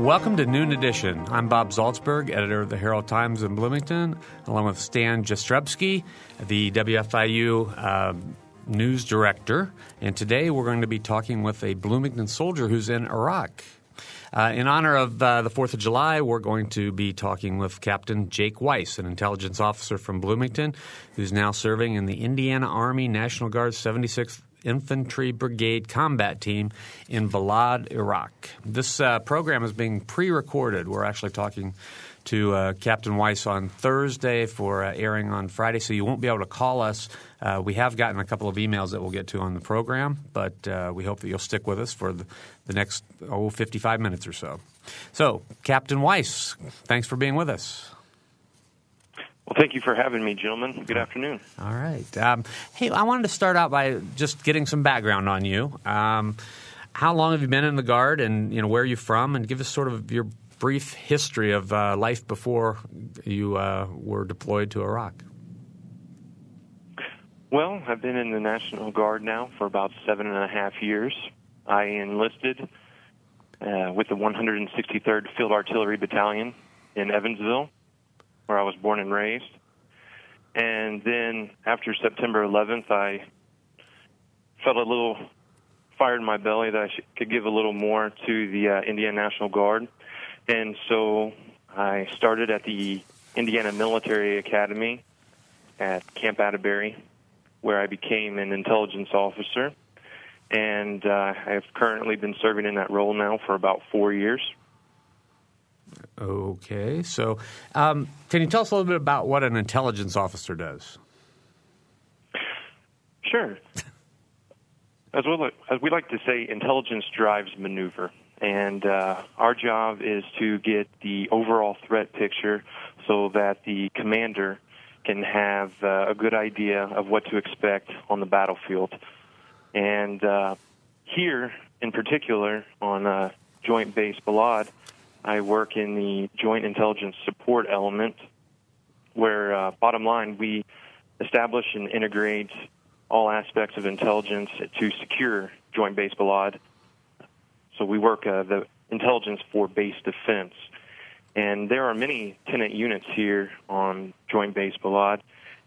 Welcome to Noon Edition. I'm Bob Zaltsberg, editor of the Herald Times in Bloomington, along with Stan Jastrzebski, the WFIU uh, news director. And today we're going to be talking with a Bloomington soldier who's in Iraq. Uh, in honor of uh, the 4th of July, we're going to be talking with Captain Jake Weiss, an intelligence officer from Bloomington who's now serving in the Indiana Army National Guard 76th Infantry Brigade Combat Team in Balad, Iraq. This uh, program is being pre recorded. We're actually talking to uh, Captain Weiss on Thursday for uh, airing on Friday, so you won't be able to call us. Uh, we have gotten a couple of emails that we'll get to on the program, but uh, we hope that you'll stick with us for the, the next oh, 55 minutes or so. So, Captain Weiss, thanks for being with us. Well, thank you for having me, gentlemen. Good afternoon. All right. Um, hey, I wanted to start out by just getting some background on you. Um, how long have you been in the Guard, and you know where are you from? And give us sort of your brief history of uh, life before you uh, were deployed to Iraq. Well, I've been in the National Guard now for about seven and a half years. I enlisted uh, with the 163rd Field Artillery Battalion in Evansville where I was born and raised. And then after September 11th, I felt a little fire in my belly that I could give a little more to the uh, Indiana National Guard. And so I started at the Indiana Military Academy at Camp Atterbury, where I became an intelligence officer. And uh, I've currently been serving in that role now for about four years. Okay, so um, can you tell us a little bit about what an intelligence officer does? Sure. As, well, as we like to say, intelligence drives maneuver. And uh, our job is to get the overall threat picture so that the commander can have uh, a good idea of what to expect on the battlefield. And uh, here, in particular, on uh, Joint Base Balad, I work in the Joint Intelligence Support element, where, uh, bottom line, we establish and integrate all aspects of intelligence to secure Joint Base Balad. So we work uh, the intelligence for base defense. And there are many tenant units here on Joint Base Balad,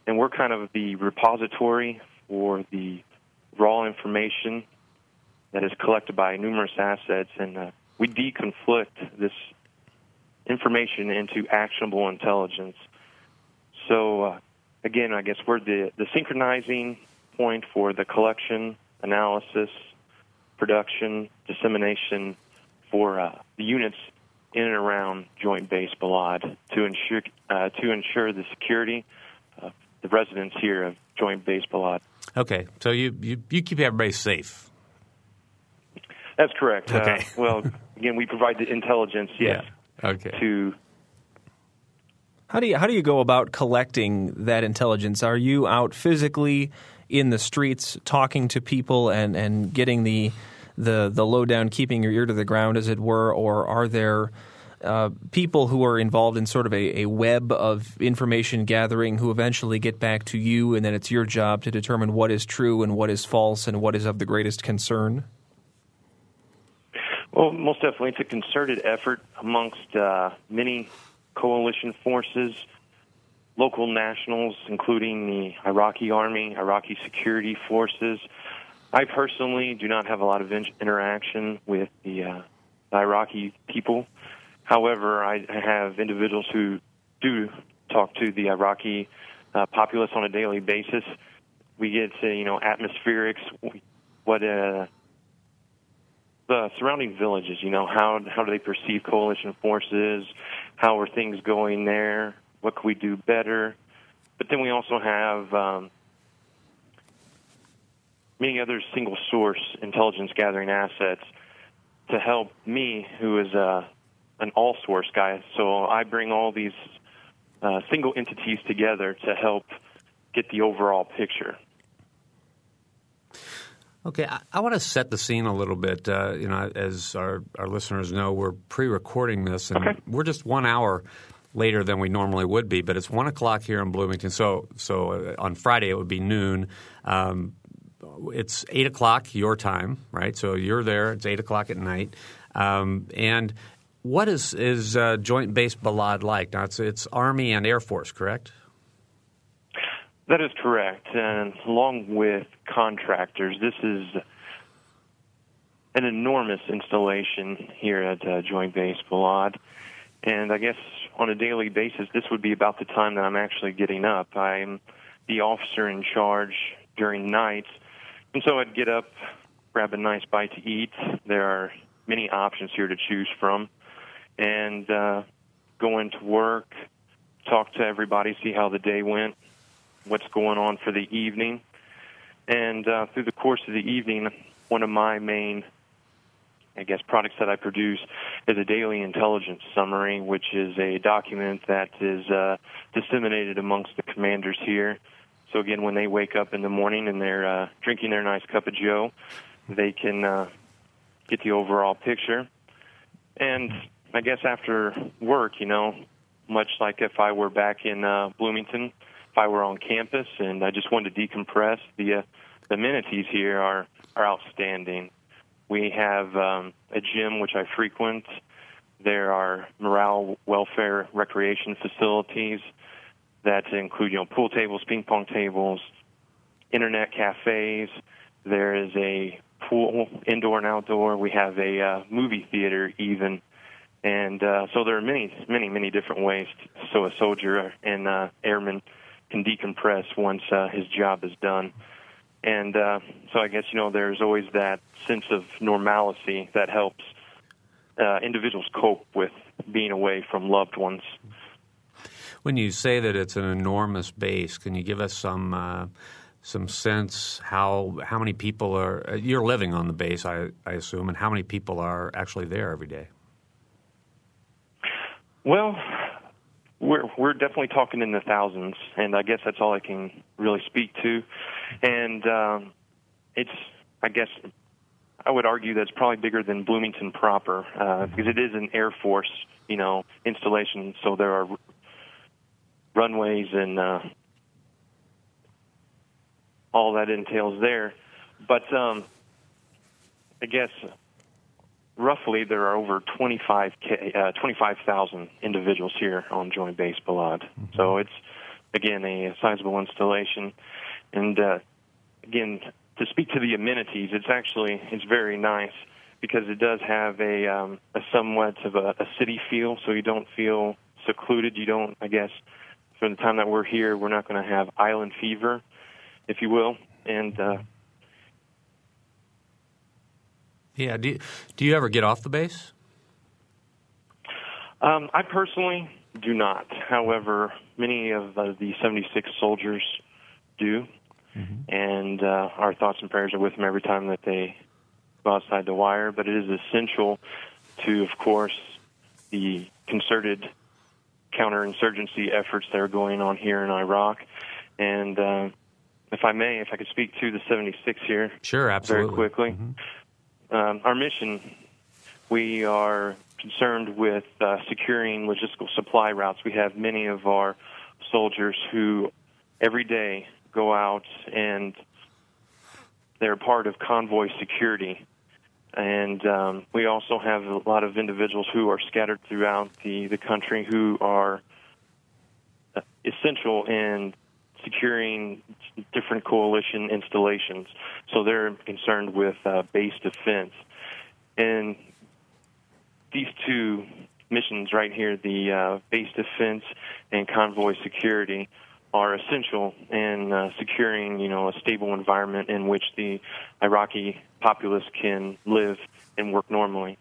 and we're kind of the repository for the raw information that is collected by numerous assets and uh, we deconflict this information into actionable intelligence. So, uh, again, I guess we're the, the synchronizing point for the collection, analysis, production, dissemination for uh, the units in and around Joint Base Balad to ensure uh, to ensure the security of the residents here of Joint Base Balad. Okay, so you, you, you keep everybody safe. That's correct. Uh, okay. Uh, well, again, we provide the intelligence, yes, yeah. okay. to how do you how do you go about collecting that intelligence? Are you out physically in the streets talking to people and, and getting the the the lowdown, keeping your ear to the ground, as it were, or are there uh, people who are involved in sort of a, a web of information gathering who eventually get back to you, and then it's your job to determine what is true and what is false and what is of the greatest concern? Well, most definitely, it's a concerted effort amongst uh, many coalition forces, local nationals, including the Iraqi army, Iraqi security forces. I personally do not have a lot of in- interaction with the, uh, the Iraqi people. However, I have individuals who do talk to the Iraqi uh, populace on a daily basis. We get to, you know, atmospherics, what uh, the surrounding villages. You know, how how do they perceive coalition forces? How are things going there? What can we do better? But then we also have um, many other single source intelligence gathering assets to help me, who is a uh, an all source guy. So I bring all these uh, single entities together to help get the overall picture. Okay, I, I, want to set the scene a little bit. Uh, you know, as our, our listeners know, we're pre-recording this, and okay. we're just one hour later than we normally would be. But it's one o'clock here in Bloomington, so so uh, on Friday it would be noon. Um, it's eight o'clock your time, right? So you're there. It's eight o'clock at night, um, and What is is uh, Joint Base Balad like? Now it's it's Army and Air Force, correct? That is correct, and along with contractors, this is an enormous installation here at uh, Joint Base Balad. And I guess on a daily basis, this would be about the time that I'm actually getting up. I'm the officer in charge during nights, and so I'd get up, grab a nice bite to eat. There are many options here to choose from, and uh, go into work, talk to everybody, see how the day went, what's going on for the evening. And uh, through the course of the evening, one of my main I guess, products that I produce is a daily intelligence summary, which is a document that is uh, disseminated amongst the commanders here. So again, when they wake up in the morning and they're uh, drinking their nice cup of Joe, they can uh, get the overall picture. And I guess after work, you know, much like if I were back in uh, Bloomington, if I were on campus and I just wanted to decompress, the uh, the amenities here are are outstanding. We have um, a gym which I frequent. There are morale, welfare, recreation facilities that include, you know, pool tables, ping pong tables, internet cafes. There is a pool, indoor and outdoor. We have a uh, movie theater even, and uh, so there are many, many, many different ways to, so a soldier and uh, airman can decompress once uh, his job is done. And uh, so I guess, you know, there's always that sense of normalcy that helps uh, individuals cope with being away from loved ones. When you say that it's an enormous base, can you give us some uh, some sense how how many people are uh, you're living on the base, I, I assume, and how many people are actually there every day? Well, we're we're definitely talking in the thousands, and I guess that's all I can really speak to. And um, it's, I guess, I would argue that it's probably bigger than Bloomington proper uh, because it is an Air Force, you know, installation. So there are runways and uh, all that entails there. But um, I guess roughly there are over 25 uh, 25,000 individuals here on Joint Base Balad. Mm-hmm. So it's again a sizable installation, and uh, again to speak to the amenities, it's actually it's very nice because it does have a um, a somewhat of a, a city feel, so you don't feel secluded. You don't, I guess, for the time that we're here, we're not going to have island fever, if you will, and uh, yeah. Do you, do you ever get off the base? Um, I personally do not. However, many of uh, the 76 soldiers do, mm-hmm. and uh, our thoughts and prayers are with them every time that they go outside the wire. But it is essential to, of course, the concerted counterinsurgency efforts that are going on here in Iraq. And uh, if I may, if I could speak to the 76 here, sure, absolutely, very quickly. Mm-hmm um, our mission, we are concerned with uh, securing logistical supply routes. We have many of our soldiers who every day go out and they're part of convoy security. And um, we also have a lot of individuals who are scattered throughout the, the country who are uh, essential in securing different coalition installations. So they're concerned with uh, base defense. And these two missions right here, the uh, base defense and convoy security, are essential in uh, securing, you know, a stable environment in which the Iraqi populace can live and work normally.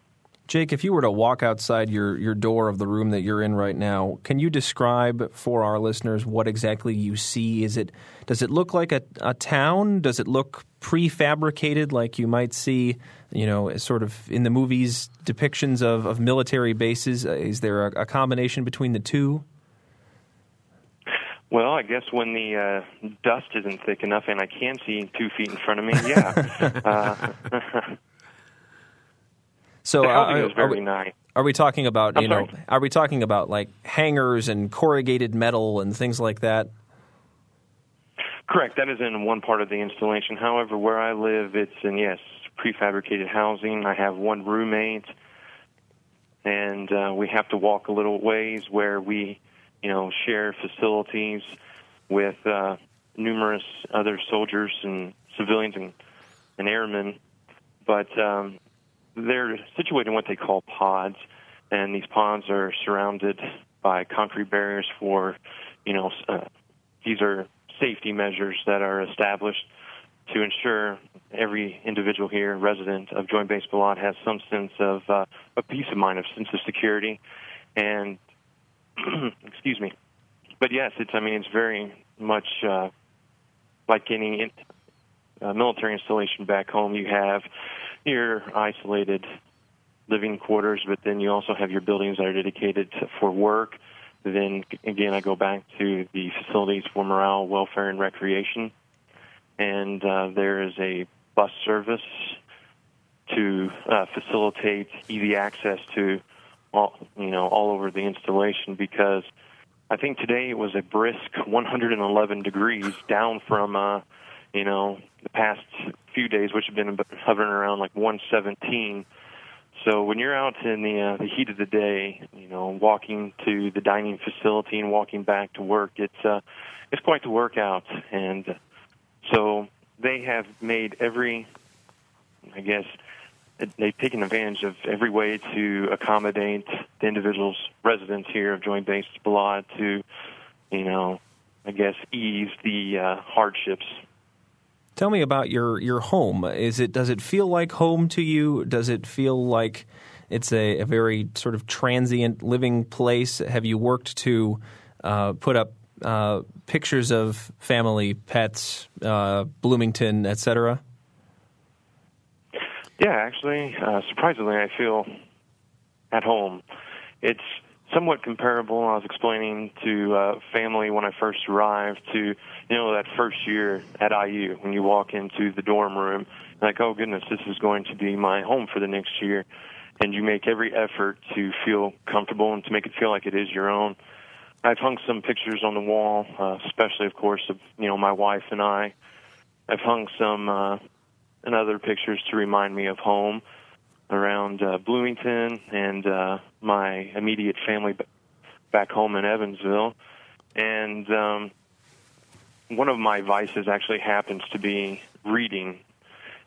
Jake, if you were to walk outside your, your door of the room that you're in right now, can you describe for our listeners what exactly you see? Is it does it look like a, a town? Does it look prefabricated like you might see, you know, sort of in the movies depictions of, of military bases? Uh, is there a, a combination between the two? Well, I guess when the uh, dust isn't thick enough and I can see two feet in front of me, yeah. uh, So the uh, is very are we, nice. Are we talking about I'm you sorry? know? Are we talking about like hangars and corrugated metal and things like that? Correct. That is in one part of the installation. However, where I live, it's in yes prefabricated housing. I have one roommate, and uh, we have to walk a little ways where we, you know, share facilities with uh, numerous other soldiers and civilians and, and airmen. But um, they're situated in what they call pods, and these pods are surrounded by concrete barriers for, you know, uh, these are safety measures that are established to ensure every individual here, resident of Joint Base Balad, has some sense of uh, a peace of mind, a sense of security, and excuse me. But yes, it's. I mean, it's very much uh, like any uh, military installation back home. You have your isolated living quarters, but then you also have your buildings that are dedicated to, for work. Then again, I go back to the facilities for morale, welfare, and recreation and uh, there is a bus service to uh, facilitate easy access to all you know all over the installation because I think today it was a brisk 111 degrees down from uh, you know the past few days which have been hovering around like 117 so when you're out in the uh, the heat of the day you know walking to the dining facility and walking back to work it's uh it's quite the workout and so they have made every, I guess, they've taken advantage of every way to accommodate the individual's residents here of Joint Base Balad to, you know, I guess ease the uh, hardships. Tell me about your your home. Is it does it feel like home to you? Does it feel like it's a, a very sort of transient living place? Have you worked to uh, put up uh, pictures of family, pets, uh, Bloomington, etc.? Yeah, actually, uh, surprisingly, I feel at home. It's somewhat comparable. I was explaining to uh, family when I first arrived to you know that first year at IU when you walk into the dorm room, like oh goodness, this is going to be my home for the next year, and you make every effort to feel comfortable and to make it feel like it is your own. I've hung some pictures on the wall, uh, especially, of course, of you know my wife and I. I've hung some uh, and other pictures to remind me of home around uh, Bloomington and uh, my immediate family back home in Evansville. And um, one of my vices actually happens to be reading.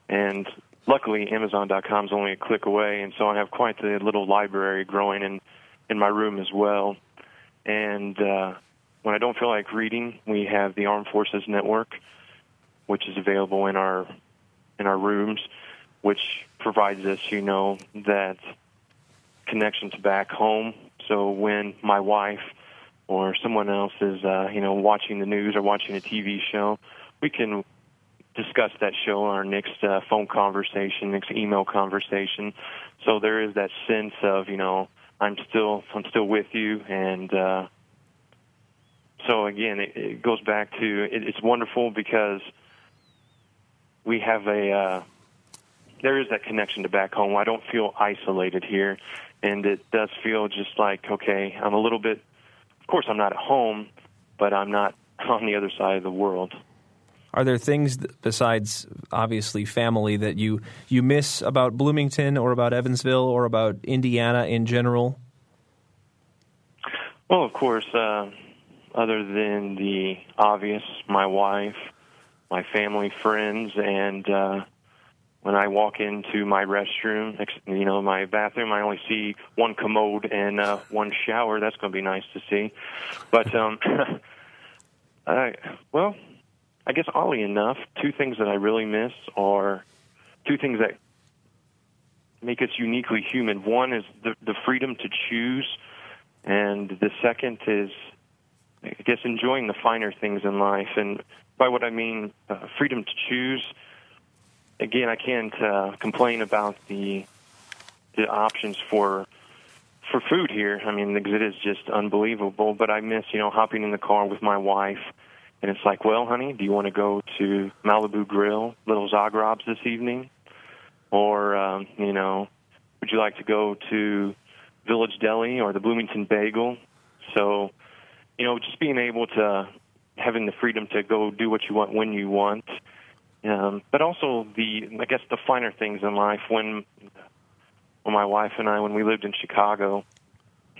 And luckily, Amazon.com is only a click away, and so I have quite the little library growing in in my room as well. And uh, when I don't feel like reading, we have the Armed Forces Network, which is available in our in our rooms, which provides us, you know, that connection to back home. So when my wife or someone else is, uh, you know, watching the news or watching a TV show, we can discuss that show on our next uh, phone conversation, next email conversation. So there is that sense of, you know, I'm still I'm still with you, and uh, so again, it, it goes back to it, it's wonderful because we have a uh, there is that connection to back home. I don't feel isolated here, and it does feel just like okay, I'm a little bit. Of course, I'm not at home, but I'm not on the other side of the world. Are there things besides obviously family that you you miss about Bloomington or about Evansville or about Indiana in general? Well, of course, uh, other than the obvious, my wife, my family, friends, and uh, when I walk into my restroom, you know, my bathroom, I only see one commode and uh, one shower. That's going to be nice to see. But, um, I, well, I guess oddly enough, two things that I really miss are two things that make us uniquely human. One is the, the freedom to choose, and the second is, I guess, enjoying the finer things in life. And by what I mean, uh, freedom to choose. Again, I can't uh, complain about the the options for for food here. I mean, it is just unbelievable. But I miss, you know, hopping in the car with my wife and it's like, well, honey, do you want to go to Malibu Grill, Little Zagreb's this evening? Or, um, you know, would you like to go to Village Deli or the Bloomington Bagel? So, you know, just being able to having the freedom to go do what you want when you want. Um, but also the, I guess, the finer things in life when with my wife and I when we lived in Chicago.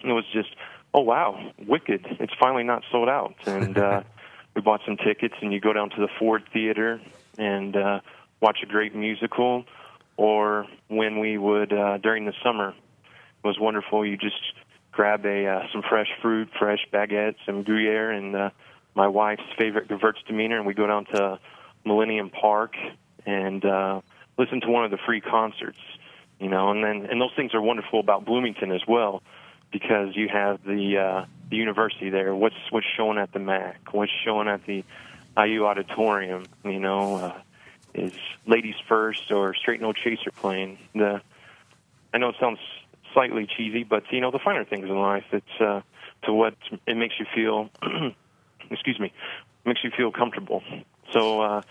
It was just, oh wow, wicked! It's finally not sold out, and uh, we bought some tickets, and you go down to the Ford Theater and uh, watch a great musical, or when we would uh, during the summer, it was wonderful. You just grab a uh, some fresh fruit, fresh baguettes, some Gruyere, and uh, my wife's favorite Gewürztraminer, and we go down to Millennium Park and uh, listen to one of the free concerts. You know, and then and those things are wonderful about Bloomington as well, because you have the uh, the university there. What's what's showing at the MAC? What's showing at the IU auditorium? You know, uh, is Ladies First or Straight No Chaser playing? The I know it sounds slightly cheesy, but you know the finer things in life. It's uh, to what it makes you feel. excuse me, makes you feel comfortable. So uh,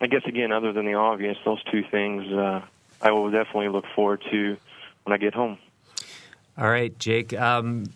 I guess again, other than the obvious, those two things uh, I will definitely look forward to when I get home. All right, Jake. Um,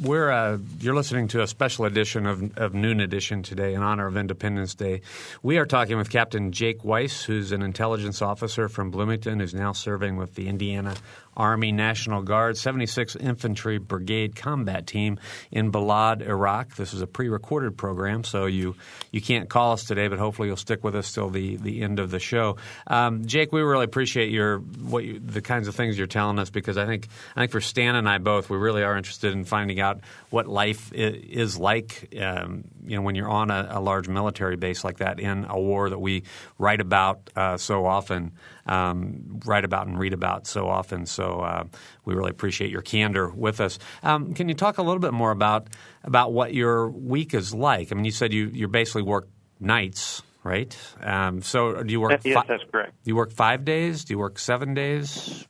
we're uh, you're listening to a special edition of, of Noon Edition today in honor of Independence Day. We are talking with Captain Jake Weiss, who's an intelligence officer from Bloomington, who's now serving with the Indiana Army National Guard 76th Infantry Brigade Combat Team in Balad, Iraq. This is a pre-recorded program, so you you can't call us today, but hopefully you'll stick with us till the, the end of the show. Um, Jake, we really appreciate your what you, the kinds of things you're telling us because I think I think for Stan and I both, we really are interested in finding out what life is like. Um, you know, when you're on a, a, large military base like that in a war that we write about uh, so often, um, write about and read about so often. So uh, we really appreciate your candor with us. Um, can you talk a little bit more about about what your week is like? I mean, you said you you basically work nights, right? Um, so do you work? Yes, fi- that's correct. Do you work five days? Do you work seven days?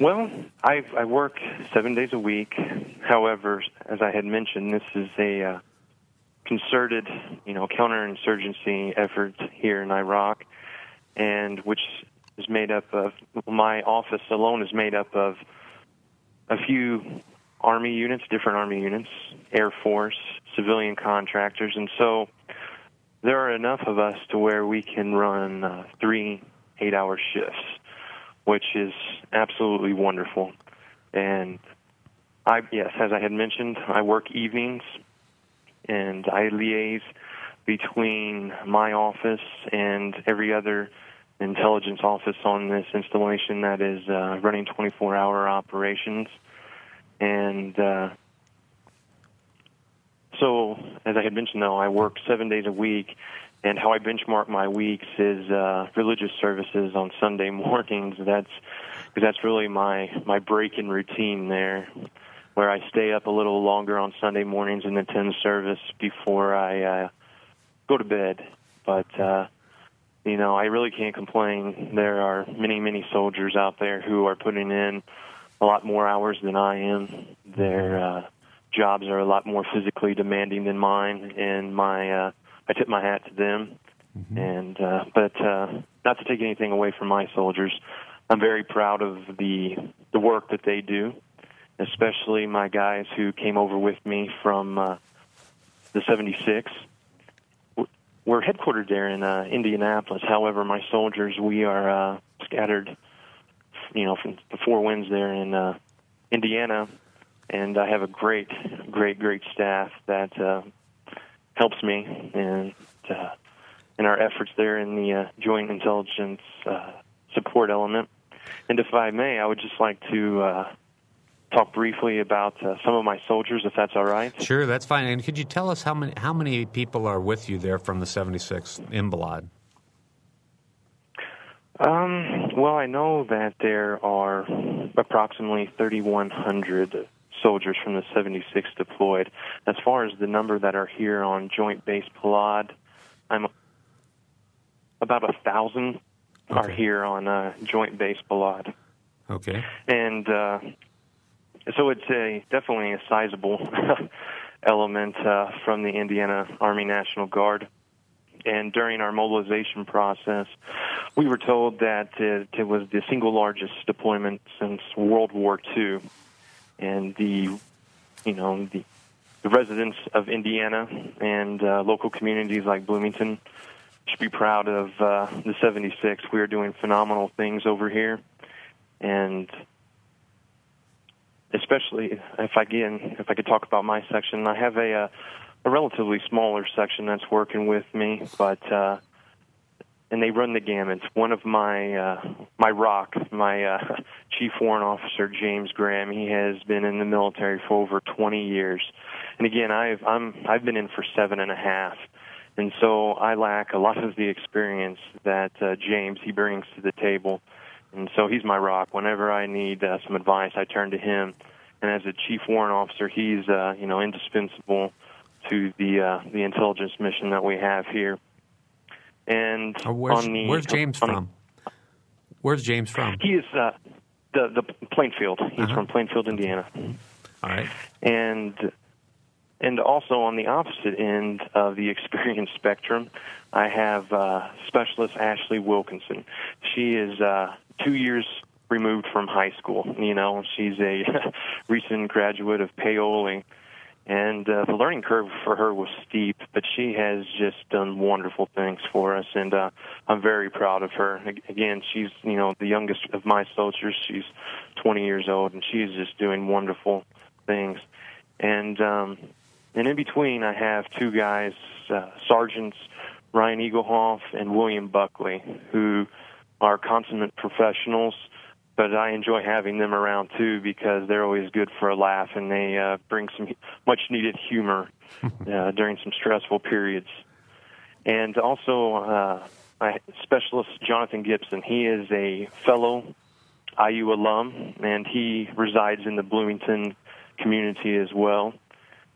Well, I, I work seven days a week. However, as I had mentioned, this is a uh, concerted, you know, counterinsurgency effort here in Iraq, and which is made up of my office alone is made up of a few army units, different army units, Air Force, civilian contractors, and so there are enough of us to where we can run uh, three eight-hour shifts which is absolutely wonderful. And I, yes, as I had mentioned, I work evenings, and I liaise between my office and every other intelligence office on this installation that is uh, running 24-hour operations. And uh, so, as I had mentioned, though, I work seven days a week, and how I benchmark my weeks is uh, religious services on Sunday mornings. That's because that's really my my break in routine there, where I stay up a little longer on Sunday mornings and attend service before I uh, go to bed. But uh, you know, I really can't complain. There are many many soldiers out there who are putting in a lot more hours than I am. Their uh, jobs are a lot more physically demanding than mine, and my uh, I tip my hat to them. Mm-hmm. And uh, but uh, not to take anything away from my soldiers, I'm very proud of the the work that they do, especially my guys who came over with me from uh, the 76. We're headquartered there in uh, Indianapolis. However, my soldiers we are uh, scattered, you know, from the four winds there in uh, Indiana, and I have a great, great, great staff that uh, helps me and uh, in our efforts there in the uh, joint intelligence uh, support element. And if I may, I would just like to uh, talk briefly about uh, some of my soldiers, if that's all right. Sure, that's fine. And could you tell us how many how many people are with you there from the 76th in Balad? Um, well, I know that there are approximately 3,100 soldiers from the 76 deployed. As far as the number that are here on Joint Base Balad, I'm about a thousand okay. are here on uh, Joint Base Balad. Okay. And uh, so it's a definitely a sizable element uh, from the Indiana Army National Guard. And during our mobilization process, we were told that it, it was the single largest deployment since World War II and the you know the the residents of Indiana and uh, local communities like Bloomington should be proud of uh, the 76. We are doing phenomenal things over here, and especially if I again if I could talk about my section, I have a uh, a relatively smaller section that's working with me, but uh, and they run the gamut. One of my uh, my rock, my uh, chief warrant officer James Graham, he has been in the military for over 20 years, and again I've I'm I've been in for seven and a half. And so I lack a lot of the experience that uh, James he brings to the table, and so he's my rock. Whenever I need uh, some advice, I turn to him. And as a chief warrant officer, he's uh, you know indispensable to the uh, the intelligence mission that we have here. And uh, where's, the, where's James from? Where's James from? He is uh, the the Plainfield. He's uh-huh. from Plainfield, Indiana. All right. And and also on the opposite end of the experience spectrum, I have uh, Specialist Ashley Wilkinson. She is uh, two years removed from high school. You know, she's a recent graduate of Paoli and uh, the learning curve for her was steep, but she has just done wonderful things for us, and uh, I'm very proud of her. Again, she's you know the youngest of my soldiers. She's 20 years old, and she is just doing wonderful things. And um, and in between, I have two guys, uh, sergeants Ryan Eaglehoff and William Buckley, who are consummate professionals but I enjoy having them around too because they're always good for a laugh and they uh, bring some much needed humor uh, during some stressful periods. And also, uh, my specialist Jonathan Gibson. He is a fellow IU alum and he resides in the Bloomington community as well.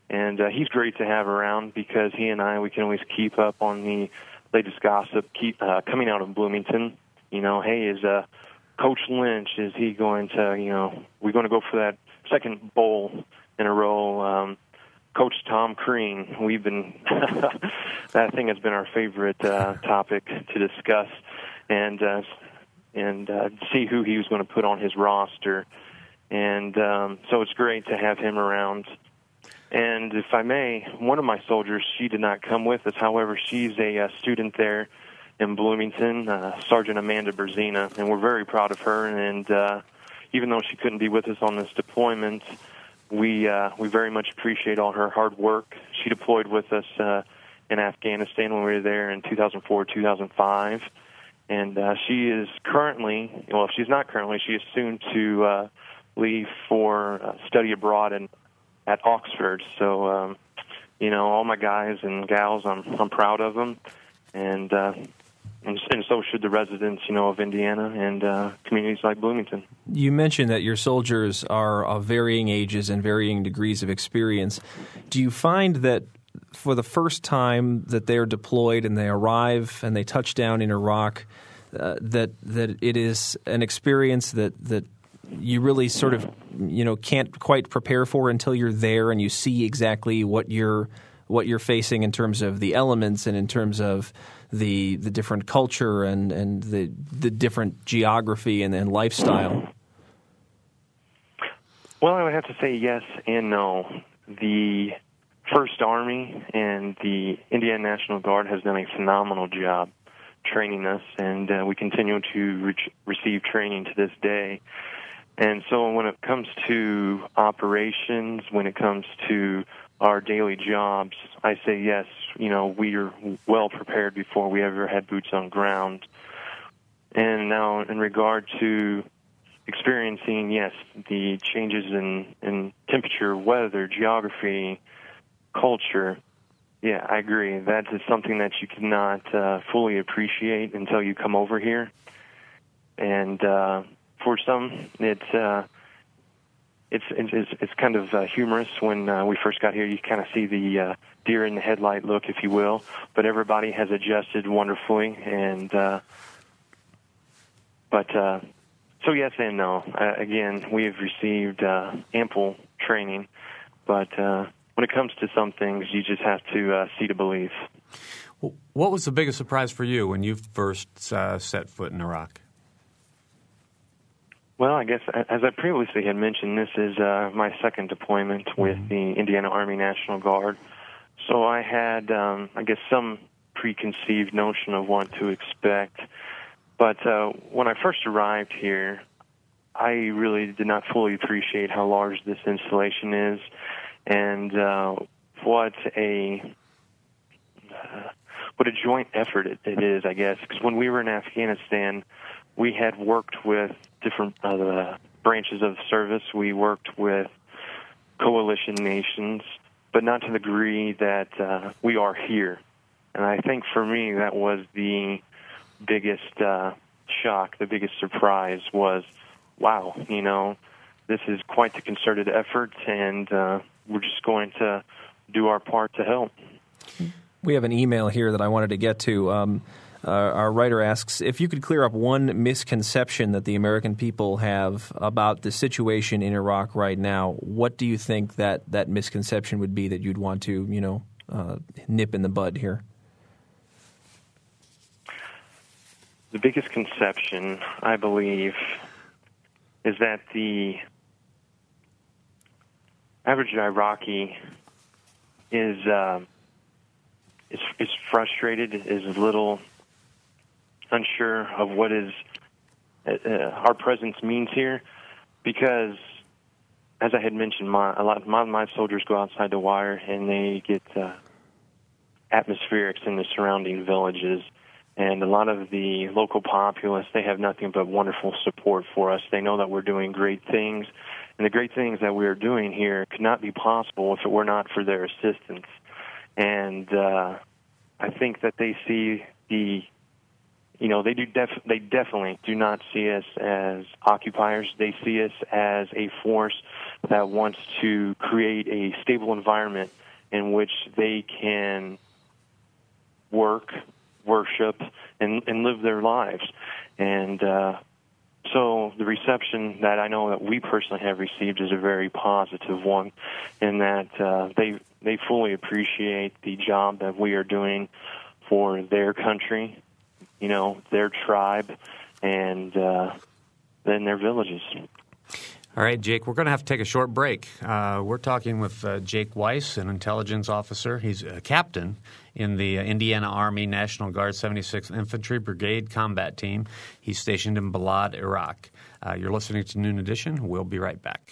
And uh, he's great to have around because he and I we can always keep up on the latest gossip keep uh, coming out of Bloomington. You know, hey, is uh Coach Lynch, is he going to, you know, we're going to go for that second bowl in a row? Um, Coach Tom Crean, we've been, that thing has been our favorite uh, topic to discuss and, uh, and uh, see who he was going to put on his roster. And um, so it's great to have him around. And if I may, one of my soldiers, she did not come with us. However, she's a, a uh, student there in Bloomington, uh, Sergeant Amanda Berzina, and we're very proud of her. And uh, even though she couldn't be with us on this deployment, we uh, we very much appreciate all her hard work. She deployed with us uh, in Afghanistan when we were there in 2004, 2005, and uh, she is currently, well, if she's not currently, she is soon to uh, leave for uh, study abroad in at Oxford. So, um, you know, all my guys and gals, I'm I'm proud of them, and uh, and, and so should the residents, you know, of Indiana and uh, communities like Bloomington. You mentioned that your soldiers are of varying ages and varying degrees of experience. Do you find that for the first time that they're deployed and they arrive and they touch down in Iraq, uh, that that it is an experience that that you really sort of you know can't quite prepare for until you're there and you see exactly what you're what you're facing in terms of the elements and in terms of the the different culture and, and the the different geography and, and lifestyle? Well, I would have to say yes and no. The First Army and the Indiana National Guard has done a phenomenal job training us, and uh, we continue to re- receive training to this day. And so, when it comes to operations, when it comes to our daily jobs, I say yes. You know, we are well prepared before we ever had boots on ground. And now, in regard to experiencing, yes, the changes in, in temperature, weather, geography, culture, yeah, I agree. That is something that you cannot uh, fully appreciate until you come over here. And uh, for some, it's uh, it's it's it's kind of uh, humorous when uh, we first got here. You kind of see the uh, deer in the headlight look, if you will. But everybody has adjusted wonderfully, and uh, but uh, so yes and no. Uh, again, we have received uh, ample training, but uh, when it comes to some things, you just have to uh, see to believe. What was the biggest surprise for you when you first uh, set foot in Iraq? Well, I guess as I previously had mentioned, this is uh, my second deployment with mm-hmm. the Indiana Army National Guard. So I had, um, I guess, some preconceived notion of what to expect. But uh, when I first arrived here, I really did not fully appreciate how large this installation is and uh, what a uh, what a joint effort it, it is, I guess. Because when we were in Afghanistan, we had worked with different uh, branches of service. We worked with coalition nations, but not to the degree that uh, we are here. And I think for me, that was the biggest uh, shock, the biggest surprise was, wow, you know, this is quite the concerted effort, and uh, we're just going to do our part to help. We have an email here that I wanted to get to. Um, uh, our writer asks if you could clear up one misconception that the American people have about the situation in Iraq right now. What do you think that that misconception would be that you'd want to, you know, uh, nip in the bud here? The biggest conception, I believe, is that the average Iraqi is uh, is is frustrated, is a little unsure of what is uh, uh, our presence means here, because as I had mentioned, my a lot of my, my soldiers go outside the wire and they get uh, atmospherics in the surrounding villages. And a lot of the local populace, they have nothing but wonderful support for us. They know that we're doing great things, and the great things that we are doing here could not be possible if it were not for their assistance. And uh, I think that they see the, you know, they do def- they definitely do not see us as occupiers. They see us as a force that wants to create a stable environment in which they can work, worship, and, and live their lives. And uh, so the reception that I know that we personally have received is a very positive one, in that uh, they they fully appreciate the job that we are doing for their country, you know, their tribe, and uh, then their villages. All right, Jake, we're going to have to take a short break. Uh, we're talking with uh, Jake Weiss, an intelligence officer. He's a captain in the uh, Indiana Army National Guard 76th Infantry Brigade Combat Team. He's stationed in Balad, Iraq. Uh, you're listening to Noon Edition. We'll be right back.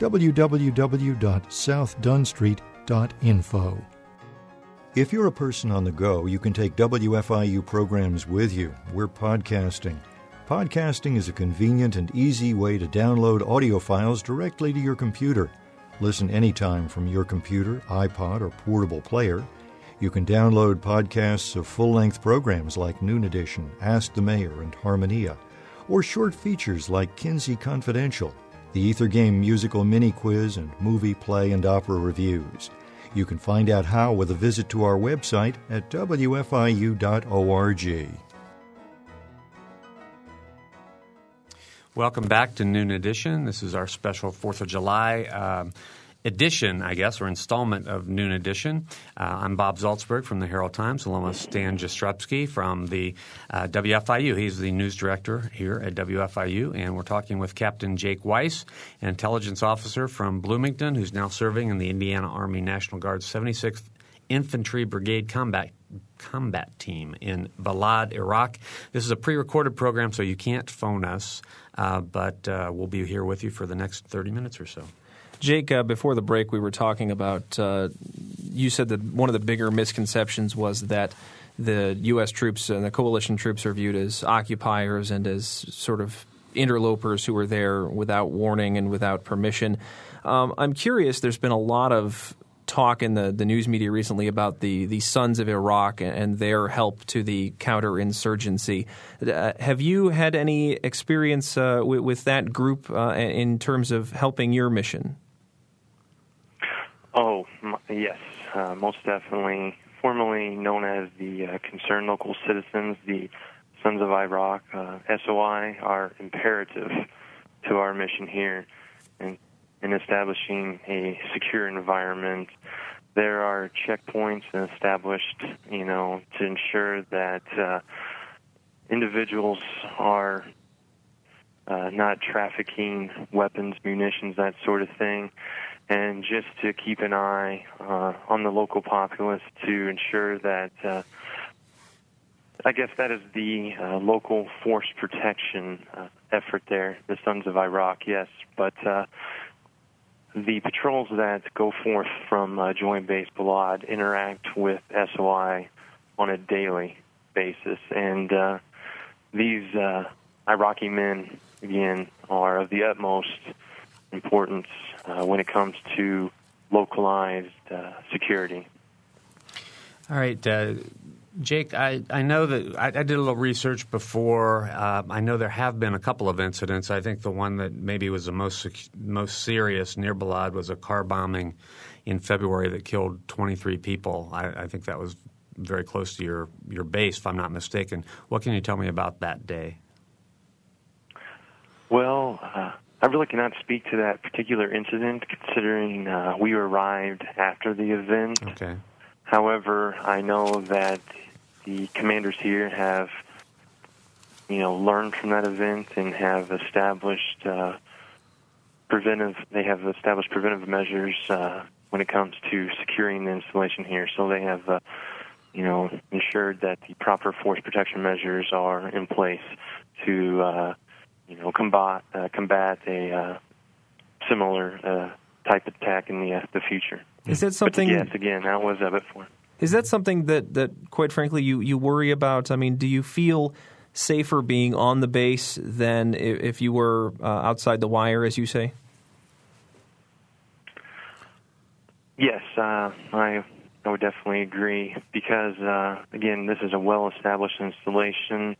www.southdunstreet.info. If you're a person on the go, you can take WFIU programs with you. We're podcasting. Podcasting is a convenient and easy way to download audio files directly to your computer. Listen anytime from your computer, iPod, or portable player. You can download podcasts of full length programs like Noon Edition, Ask the Mayor, and Harmonia, or short features like Kinsey Confidential the Ether Game musical mini quiz, and movie, play, and opera reviews. You can find out how with a visit to our website at wfiu.org. Welcome back to Noon Edition. This is our special 4th of July. Um, edition, I guess, or installment of Noon Edition. Uh, I'm Bob Zaltsberg from the Herald Times, along with Stan Jastrzebski from the uh, WFIU. He's the news director here at WFIU, and we're talking with Captain Jake Weiss, an intelligence officer from Bloomington, who's now serving in the Indiana Army National Guard's 76th Infantry Brigade Combat combat team in Balad, Iraq. This is a pre-recorded program, so you can't phone us, uh, but uh, we'll be here with you for the next 30 minutes or so. Jake, uh, before the break, we were talking about. Uh, you said that one of the bigger misconceptions was that the U.S. troops and the coalition troops are viewed as occupiers and as sort of interlopers who are there without warning and without permission. Um, I'm curious. There's been a lot of talk in the, the news media recently about the, the Sons of Iraq and their help to the counterinsurgency. Uh, have you had any experience uh, with, with, that group uh, in terms of helping your mission? Oh, yes, uh, most definitely. Formerly known as the uh, Concerned Local Citizens, the Sons of Iraq, SOI, are imperative to our mission here in, in establishing a secure environment. There are checkpoints established, you know, to ensure that uh, individuals are uh, not trafficking weapons, munitions, that sort of thing, and just to keep an eye uh, on the local populace to ensure that uh, I guess that is the uh, local force protection uh, effort there, the Sons of Iraq, yes. But uh, the patrols that go forth from uh, Joint Base Balad interact with SOI on a daily basis. And these Iraqi men, again, are of the utmost importance uh, when it comes to localized uh, security. All right. Uh, Jake, I, I know that I, I, did a little research before. Uh, I know there have been a couple of incidents. I think the one that maybe was the most most serious near Balad was a car bombing in February that killed 23 people. I, I think that was very close to your, your base, if I'm not mistaken. What can you tell me about that day? Well, uh, I really cannot speak to that particular incident, considering uh, we arrived after the event. Okay. However, I know that the commanders here have, you know, learned from that event and have established uh, preventive. They have established preventive measures uh, when it comes to securing the installation here. So they have, uh, you know, ensured that the proper force protection measures are in place to, uh, you know, combat uh, combat a uh, similar uh, type attack in the uh, the future. Is that something? But yes, again, that was of it for. Is that something that, that quite frankly, you, you worry about? I mean, do you feel safer being on the base than if you were uh, outside the wire, as you say? Yes, uh, I I would definitely agree because uh, again, this is a well-established installation.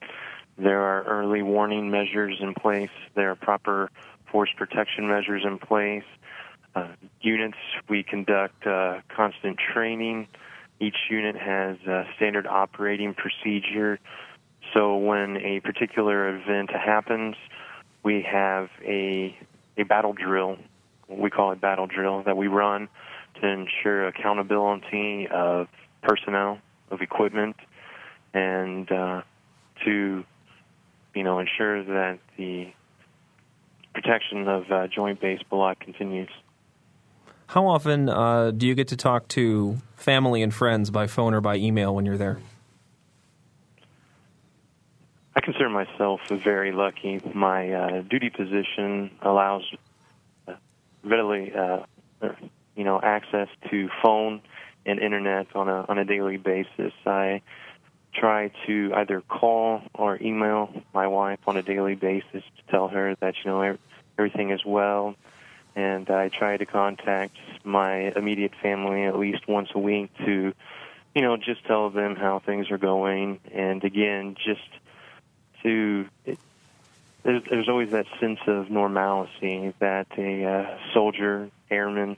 There are early warning measures in place. There are proper force protection measures in place. Uh, units, we conduct uh, constant training. Each unit has a standard operating procedure. So when a particular event happens, we have a a battle drill. We call it battle drill that we run to ensure accountability of personnel, of equipment, and uh, to you know ensure that the protection of uh, Joint Base Balad continues. How often uh, do you get to talk to family and friends by phone or by email when you're there? I consider myself very lucky. My uh, duty position allows uh, readily, uh, you know, access to phone and internet on a on a daily basis. I try to either call or email my wife on a daily basis to tell her that you know everything is well and I try to contact my immediate family at least once a week to, you know, just tell them how things are going, and again, just to. It, there's, there's always that sense of normalcy that a uh, soldier, airman,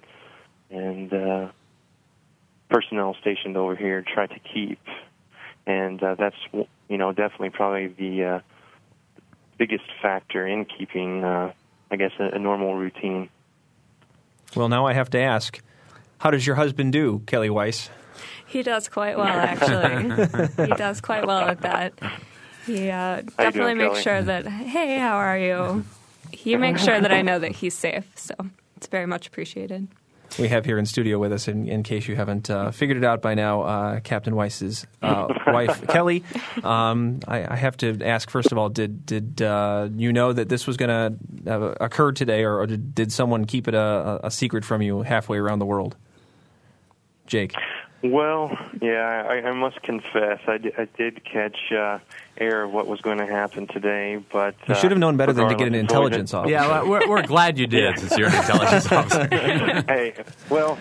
and uh, personnel stationed over here try to keep, and uh, that's you know definitely probably the uh, biggest factor in keeping, uh, I guess, a, a normal routine. Well, now I have to ask how does your husband do, Kelly Weiss? He does quite well, actually. he does quite well at that. He uh, definitely makes Kelly? sure that, hey, how are you? He makes sure that I know that he's safe, so it's very much appreciated we have here in studio with us, in, in case you haven't uh, figured it out by now, uh, Captain Weiss's uh, wife, Kelly. Um, I, I, have to ask first of all, did did uh, you know that this was going to uh, occur today, or, or did, did, someone keep it a, a secret from you halfway around the world? Jake. Well, yeah, I, I must confess, I, d- I did catch uh, air of what was going to happen today, but you should have known better than to get an intelligence officer. Yeah, well, we're, we're glad you did, since you're an intelligence officer. hey, well,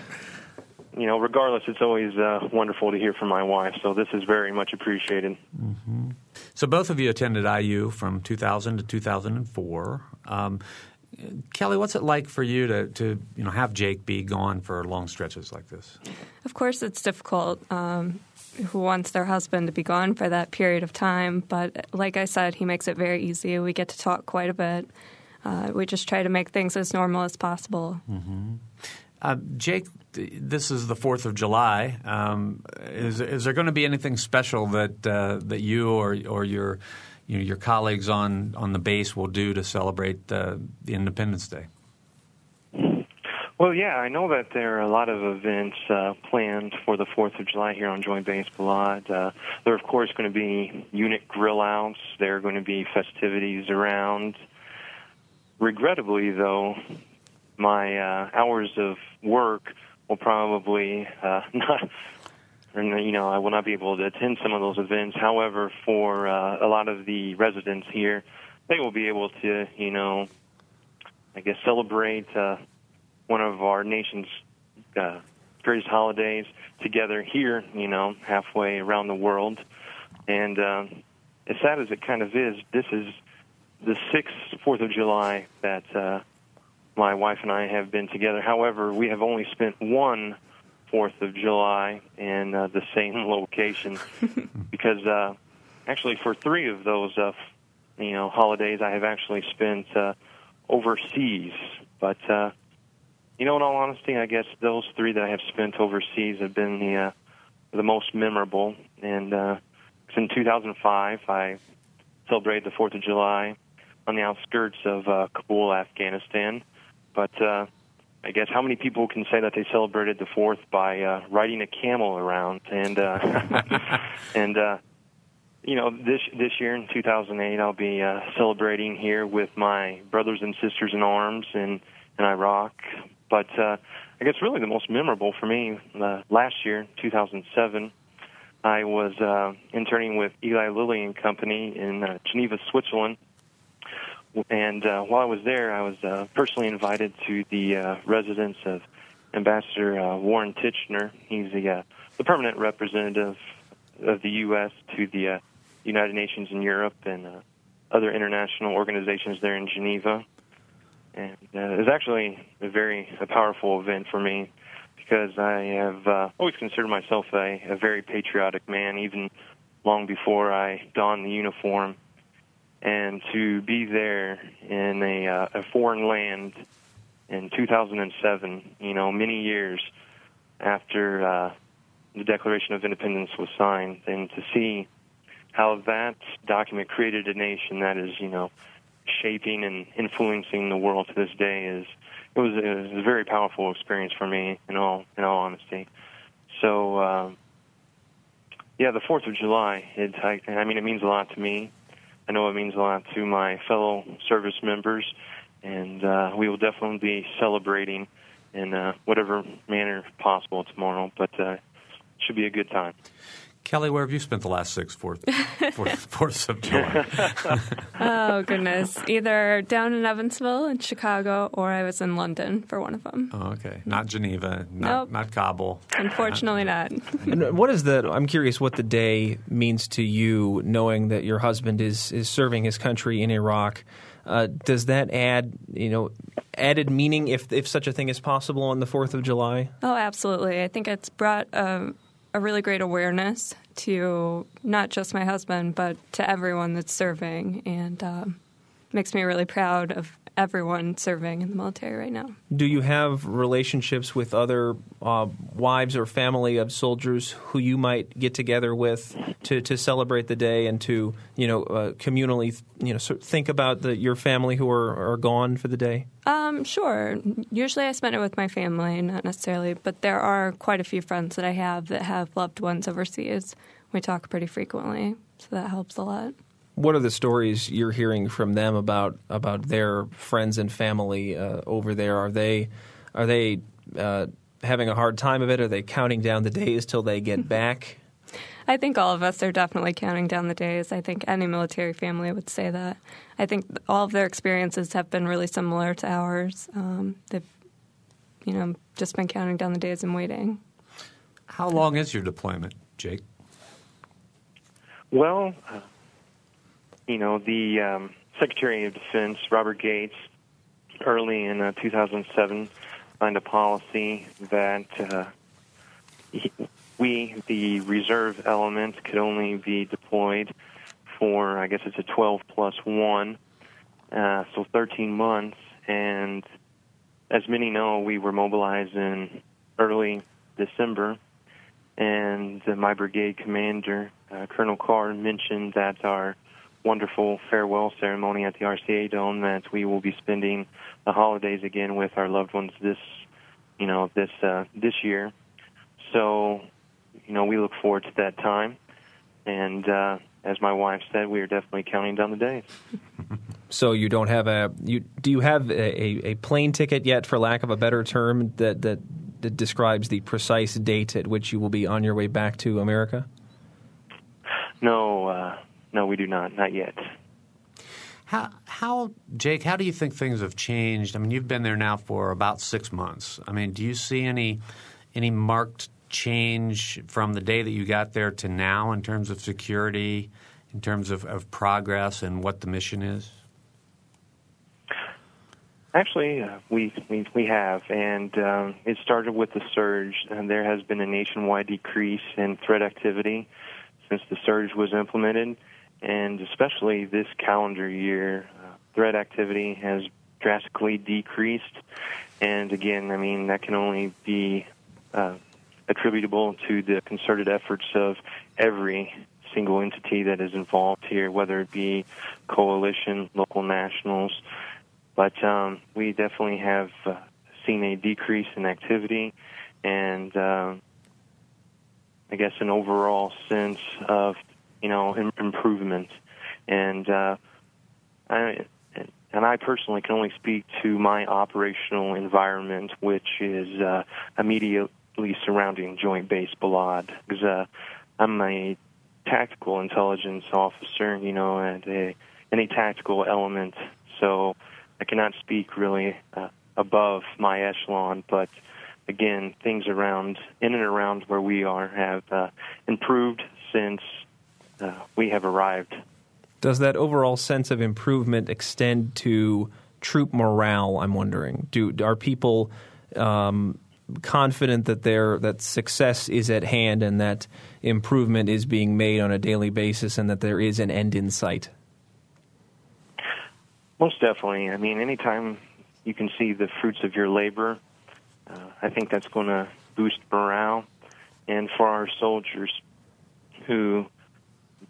you know, regardless, it's always uh, wonderful to hear from my wife. So this is very much appreciated. Mm-hmm. So both of you attended IU from 2000 to 2004. Um, Kelly, what's it like for you to, to you know have Jake be gone for long stretches like this? Of course, it's difficult. Um, who wants their husband to be gone for that period of time? But like I said, he makes it very easy. We get to talk quite a bit. Uh, we just try to make things as normal as possible. Mm-hmm. Uh, Jake, this is the Fourth of July. Um, is, is, there going to be anything special that uh, that you or or your you know, your colleagues on, on the base will do to celebrate the Independence Day? Well, yeah, I know that there are a lot of events uh, planned for the 4th of July here on Joint Base Balad. Uh, there are, of course, going to be unit grill outs. There are going to be festivities around. Regrettably, though, my uh, hours of work will probably uh, not and you know I will not be able to attend some of those events. However, for uh, a lot of the residents here, they will be able to, you know, I guess celebrate uh, one of our nation's uh, greatest holidays together here. You know, halfway around the world, and uh, as sad as it kind of is, this is the sixth Fourth of July that uh, my wife and I have been together. However, we have only spent one Fourth of July in uh, the same location because uh, actually for three of those uh, you know holidays I have actually spent uh, overseas. But uh, you know, in all honesty, I guess those three that I have spent overseas have been the uh, the most memorable. And uh, in 2005, I celebrated the Fourth of July on the outskirts of uh, Kabul, Afghanistan. But uh, I guess how many people can say that they celebrated the Fourth by uh, riding a camel around and uh, and uh, you know this this year in 2008 I'll be uh, celebrating here with my brothers and sisters in arms in in Iraq. But uh, I guess really the most memorable for me uh, last year, 2007, I was uh, interning with Eli Lilly and Company in uh, Geneva, Switzerland and uh, while I was there, I was uh, personally invited to the uh, residence of Ambassador uh, Warren Tichenor. He's the uh, the permanent representative of the U.S. to the uh, United Nations in Europe and uh, other international organizations there in Geneva. And uh, it was actually a very a powerful event for me because I have uh, always considered myself a, a very patriotic man, even long before I donned the uniform and to be there in a, uh, a foreign land in 2007, you know, many years after uh, the Declaration of Independence was signed, and to see how that document created a nation that is, you know, shaping and influencing the world to this day is it was, it was a very powerful experience for me in all in all honesty. So uh, yeah, the Fourth of July. It I, I mean it means a lot to me. I know it means a lot to my fellow service members, and uh, we will definitely be celebrating in uh, whatever manner possible tomorrow. But uh, it should be a good time. Kelly, where have you spent the last six fourth, fourth, fourths of July? oh goodness, either down in Evansville in Chicago, or I was in London for one of them. Oh, okay, not Geneva, not nope. not Kabul. Unfortunately, not. and what is the? I'm curious what the day means to you, knowing that your husband is is serving his country in Iraq. Uh, does that add, you know, added meaning if if such a thing is possible on the Fourth of July? Oh, absolutely. I think it's brought. Um, a really great awareness to not just my husband, but to everyone that's serving, and um, makes me really proud of everyone serving in the military right now. Do you have relationships with other uh, wives or family of soldiers who you might get together with to, to celebrate the day and to you know uh, communally you know think about the, your family who are, are gone for the day? Um, sure. Usually I spend it with my family, not necessarily, but there are quite a few friends that I have that have loved ones overseas. We talk pretty frequently, so that helps a lot what are the stories you're hearing from them about about their friends and family uh, over there? Are they are they uh, having a hard time of it? Are they counting down the days till they get back? I think all of us are definitely counting down the days. I think any military family would say that. I think all of their experiences have been really similar to ours. Um, they've, you know, just been counting down the days and waiting. How long is your deployment, Jake? Well, uh, you know, the um, Secretary of Defense, Robert Gates, early in uh, 2007, signed a policy that uh, he, we, the reserve element, could only be deployed for, I guess it's a 12 plus 1, uh, so 13 months. And as many know, we were mobilized in early December, and my brigade commander, uh, Colonel Carr, mentioned that our wonderful farewell ceremony at the RCA Dome that we will be spending the holidays again with our loved ones this, you know, this uh, this year. So, you know, we look forward to that time, and uh, as my wife said, we are definitely counting down the days. so you don't have a you do you have a, a plane ticket yet, for lack of a better term, that that that describes the precise date at which you will be on your way back to America? No, uh, no, we do not, not yet. How, how, Jake? How do you think things have changed? I mean, you've been there now for about six months. I mean, do you see any any marked change from the day that you got there to now in terms of security, in terms of, of progress, and what the mission is? Actually, uh, we, we we have, and um, it started with the surge, and there has been a nationwide decrease in threat activity since the surge was implemented, and especially this calendar year, uh, threat activity has drastically decreased. And again, I mean that can only be uh, attributable to the concerted efforts of every single entity that is involved here, whether it be coalition, local nationals but um, we definitely have uh, seen a decrease in activity and uh, I guess an overall sense of you know Im- improvement. And uh, I and I personally can only speak to my operational environment, which is uh, immediately surrounding Joint Base Balad, because uh, I'm a tactical intelligence officer, you know, and a, any tactical element. So I cannot speak really uh, above my echelon, but again, things around in and around where we are have uh, improved since uh, we have arrived. Does that overall sense of improvement extend to troop morale? I'm wondering. Do are people um, confident that their that success is at hand and that improvement is being made on a daily basis and that there is an end in sight? Most definitely. I mean, anytime you can see the fruits of your labor, uh, I think that's going to boost morale. And for our soldiers who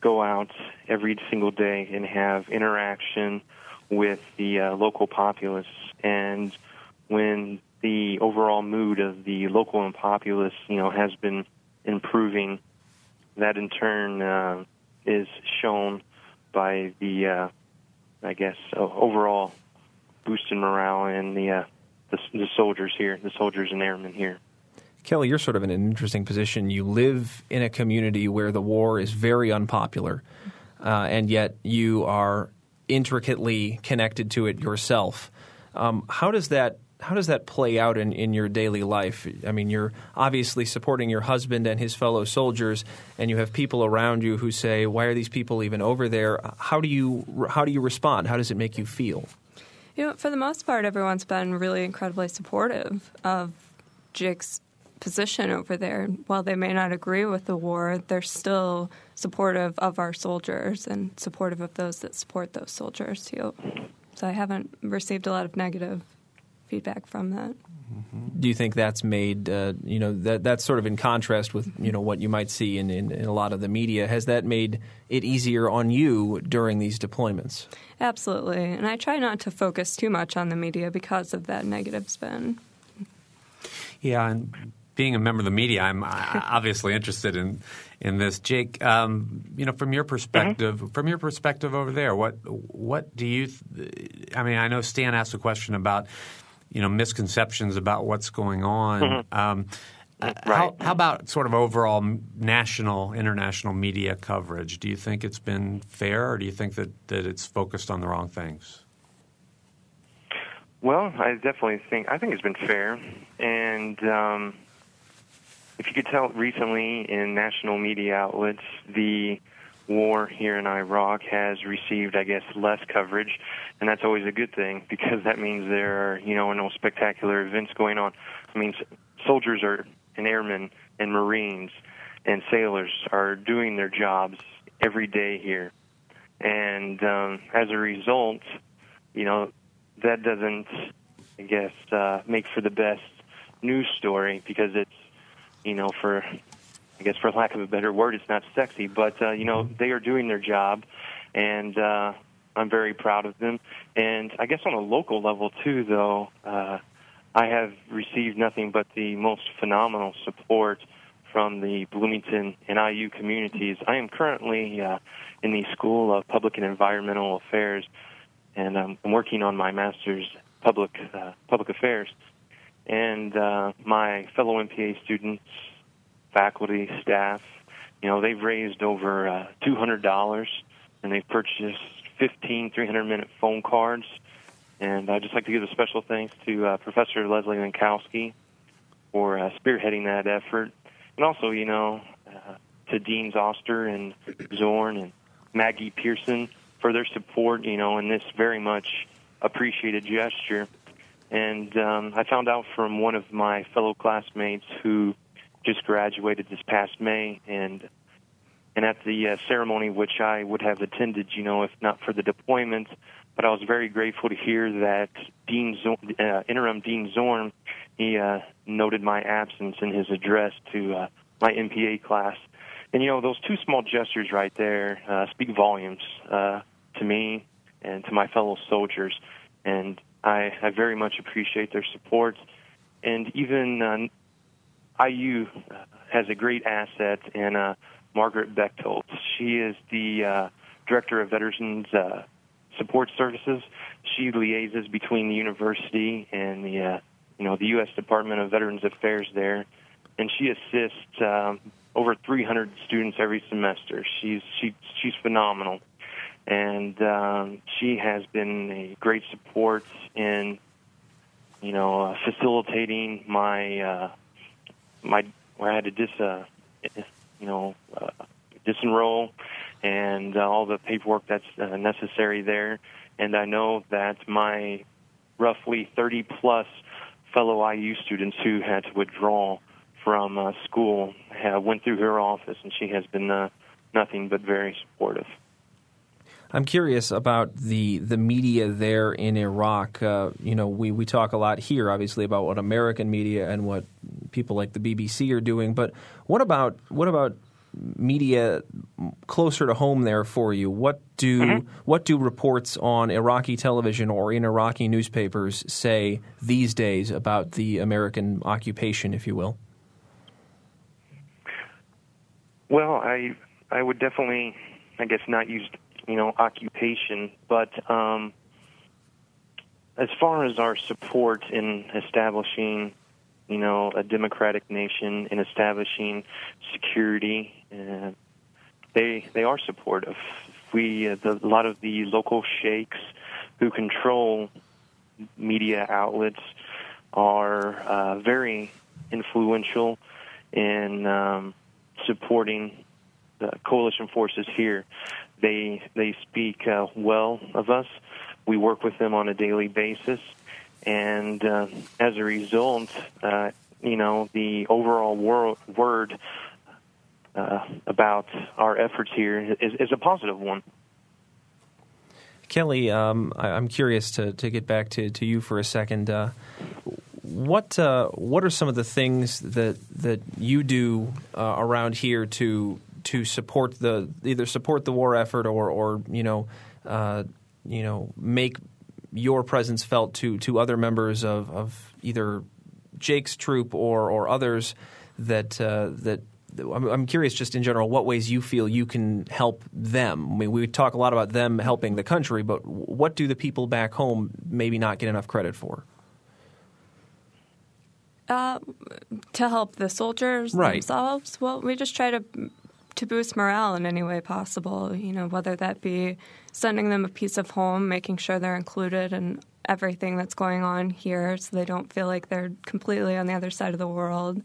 go out every single day and have interaction with the uh, local populace, and when the overall mood of the local and populace, you know, has been improving, that in turn uh, is shown by the uh, I guess, overall boost in morale and the, uh, the, the soldiers here, the soldiers and airmen here. Kelly, you're sort of in an interesting position. You live in a community where the war is very unpopular, uh, and yet you are intricately connected to it yourself. Um, how does that how does that play out in, in your daily life? I mean, you're obviously supporting your husband and his fellow soldiers, and you have people around you who say, "Why are these people even over there?" How do you how do you respond? How does it make you feel? You know, for the most part, everyone's been really incredibly supportive of Jake's position over there. While they may not agree with the war, they're still supportive of our soldiers and supportive of those that support those soldiers too. So I haven't received a lot of negative feedback from that. Mm-hmm. Do you think that's made uh, you know that that's sort of in contrast with you know what you might see in, in, in, a lot of the media? Has that made it easier on you during these deployments? Absolutely, and I try not to focus too much on the media because of that negative spin. Yeah, and being a member of the media, I'm obviously interested in in this. Jake, um, you know, from your perspective, mm-hmm. from your perspective over there, what what do you? Th- I mean, I know Stan asked a question about you know misconceptions about what's going on. Mm-hmm. Um, right. how, how, about sort of overall national, international media coverage? Do you think it's been fair, or do you think that, that it's focused on the wrong things? Well, I definitely think I think it's been fair, and um, if you could tell recently in national media outlets, the war here in Iraq has received, I guess, less coverage, and that's always a good thing because that means there are, you know, no spectacular events going on. I mean, soldiers are and airmen and Marines and sailors are doing their jobs every day here, and um, as a result, you know, that doesn't, I guess, uh, make for the best news story because it's, you know, for I guess for lack of a better word, it's not sexy, but uh, you know they are doing their job, and uh, I'm very proud of them. And I guess on a local level too, though, uh, I have received nothing but the most phenomenal support from the Bloomington and IU communities. I am currently uh, in the School of Public and Environmental Affairs, and I'm working on my master's public uh, public affairs. And uh, my fellow MPA students faculty, staff. You know, they've raised over uh, $200 and they've purchased 15 300 minute phone cards. And I'd just like to give a special thanks to uh, Professor Leslie Lenkowsky for uh, spearheading that effort. And also, you know, uh, to Deans Oster and Zorn and Maggie Pearson for their support, you know, in this very much appreciated gesture. And um, I found out from one of my fellow classmates who just graduated this past May, and and at the uh, ceremony, which I would have attended, you know, if not for the deployment, but I was very grateful to hear that Dean Zorn, uh, interim Dean Zorn, he uh, noted my absence in his address to uh, my MPA class, and you know, those two small gestures right there uh, speak volumes uh, to me and to my fellow soldiers, and I, I very much appreciate their support. And even uh, IU has a great asset in uh, Margaret Bechtold. She is the uh, director of Veterans uh, Support Services. She liaises between the university and the uh, you know the U.S. Department of Veterans Affairs there, and she assists um, over 300 students every semester. She's she she's phenomenal, and um, she has been a great support in you know uh, facilitating my uh, my where I had to dis uh, you know uh, disenroll and uh, all the paperwork that's uh, necessary there. And I know that my roughly 30 plus fellow IU students who had to withdraw from uh, school have, went through her office, and she has been uh, nothing but very supportive. I'm curious about the the media there in Iraq. Uh, you know, we, we talk a lot here, obviously, about what American media and what people like the BBC are doing. But what about what about media closer to home there for you? What do mm-hmm. what do reports on Iraqi television or in Iraqi newspapers say these days about the American occupation, if you will? Well, I I would definitely, I guess, not use you know, occupation. But um, as far as our support in establishing, you know, a democratic nation in establishing security, uh, they they are supportive. We uh, the, a lot of the local sheikhs who control media outlets are uh, very influential in um, supporting the coalition forces here. They they speak uh, well of us. We work with them on a daily basis, and uh, as a result, uh, you know, the overall wor- word uh, about our efforts here is, is a positive one. Kelly, um, I, am curious to, to get back to, to you for a second. Uh, what uh, what are some of the things that that you do uh, around here to to support the either support the war effort or or you know uh, you know make your presence felt to to other members of, of either Jake's troop or or others that uh, that I'm curious, just in general, what ways you feel you can help them. I mean, we talk a lot about them helping the country, but what do the people back home maybe not get enough credit for? Uh, to help the soldiers right. themselves. Well, we just try to to boost morale in any way possible. You know, whether that be sending them a piece of home, making sure they're included in everything that's going on here, so they don't feel like they're completely on the other side of the world.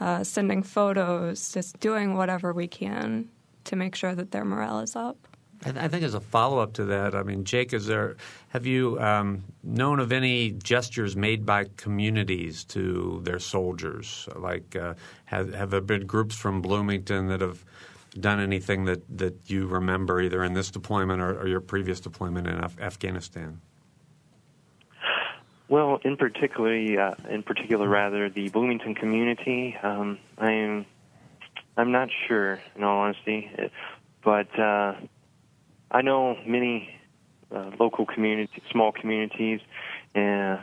uh, sending photos, just doing whatever we can to make sure that their morale is up. I, th- I think as a follow up to that, I mean, Jake, is there have you um, known of any gestures made by communities to their soldiers? Like, uh, have, have there been groups from Bloomington that have done anything that, that you remember either in this deployment or, or your previous deployment in Af- Afghanistan? Well, in particularly, uh, in particular, rather the Bloomington community. Um, I'm, I'm not sure, in all honesty, but uh, I know many uh, local community, small communities, uh,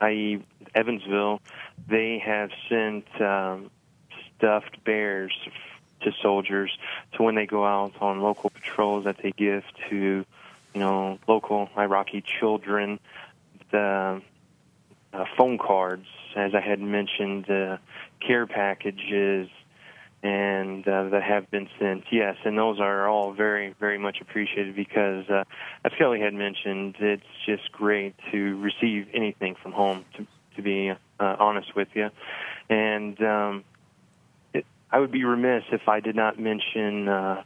i.e., Evansville. They have sent um, stuffed bears to soldiers to when they go out on local patrols that they give to, you know, local Iraqi children the uh, phone cards, as I had mentioned, the care packages, and uh, that have been sent. Yes, and those are all very, very much appreciated because, uh, as Kelly had mentioned, it's just great to receive anything from home. To, to be uh, honest with you, and um, it, I would be remiss if I did not mention uh,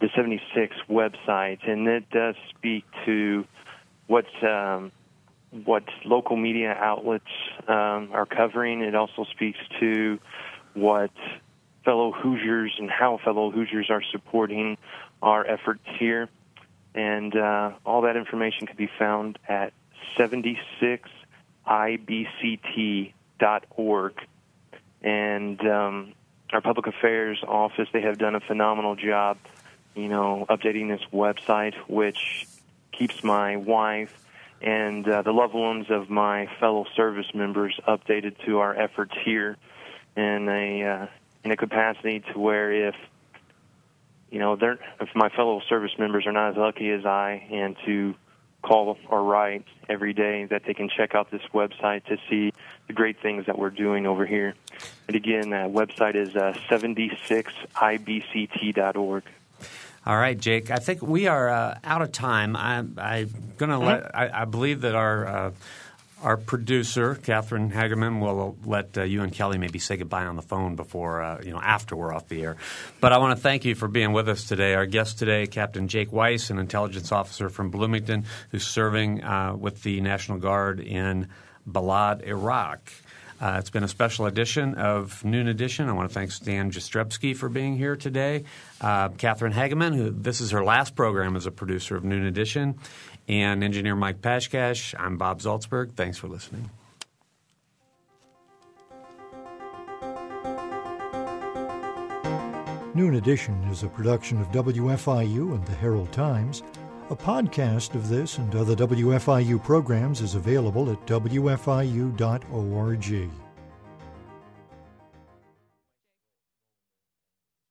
the 76 website, and it does speak to what um, what local media outlets um, are covering. It also speaks to what fellow Hoosiers and how fellow Hoosiers are supporting our efforts here. And uh, all that information can be found at 76ibct.org. And um, our public affairs office, they have done a phenomenal job, you know, updating this website, which keeps my wife and uh, the loved ones of my fellow service members updated to our efforts here in a uh, in a capacity to where if you know they're if my fellow service members are not as lucky as I and to call or write every day that they can check out this website to see the great things that we're doing over here. And again, that website is uh, 76ibct.org. All right, Jake. I think we are uh, out of time. I'm, I'm going to mm-hmm. let. I, I, believe that our uh, our producer, Catherine Hageman, will let uh, you and Kelly maybe say goodbye on the phone before uh, you know after we're off the air. But I want to thank you for being with us today. Our guest today, Captain Jake Weiss, an intelligence officer from Bloomington, who's serving uh, with the National Guard in Balad, Iraq. Uh, it's been a special edition of Noon Edition. I want to thank Stan Jastrzebski for being here today. Uh, Catherine Hageman, who this is her last program as a producer of Noon Edition, and engineer Mike Pashkash. I'm Bob Zaltsberg. Thanks for listening. Noon Edition is a production of WFIU and the Herald Times. A podcast of this and other WFIU programs is available at WFIU.org.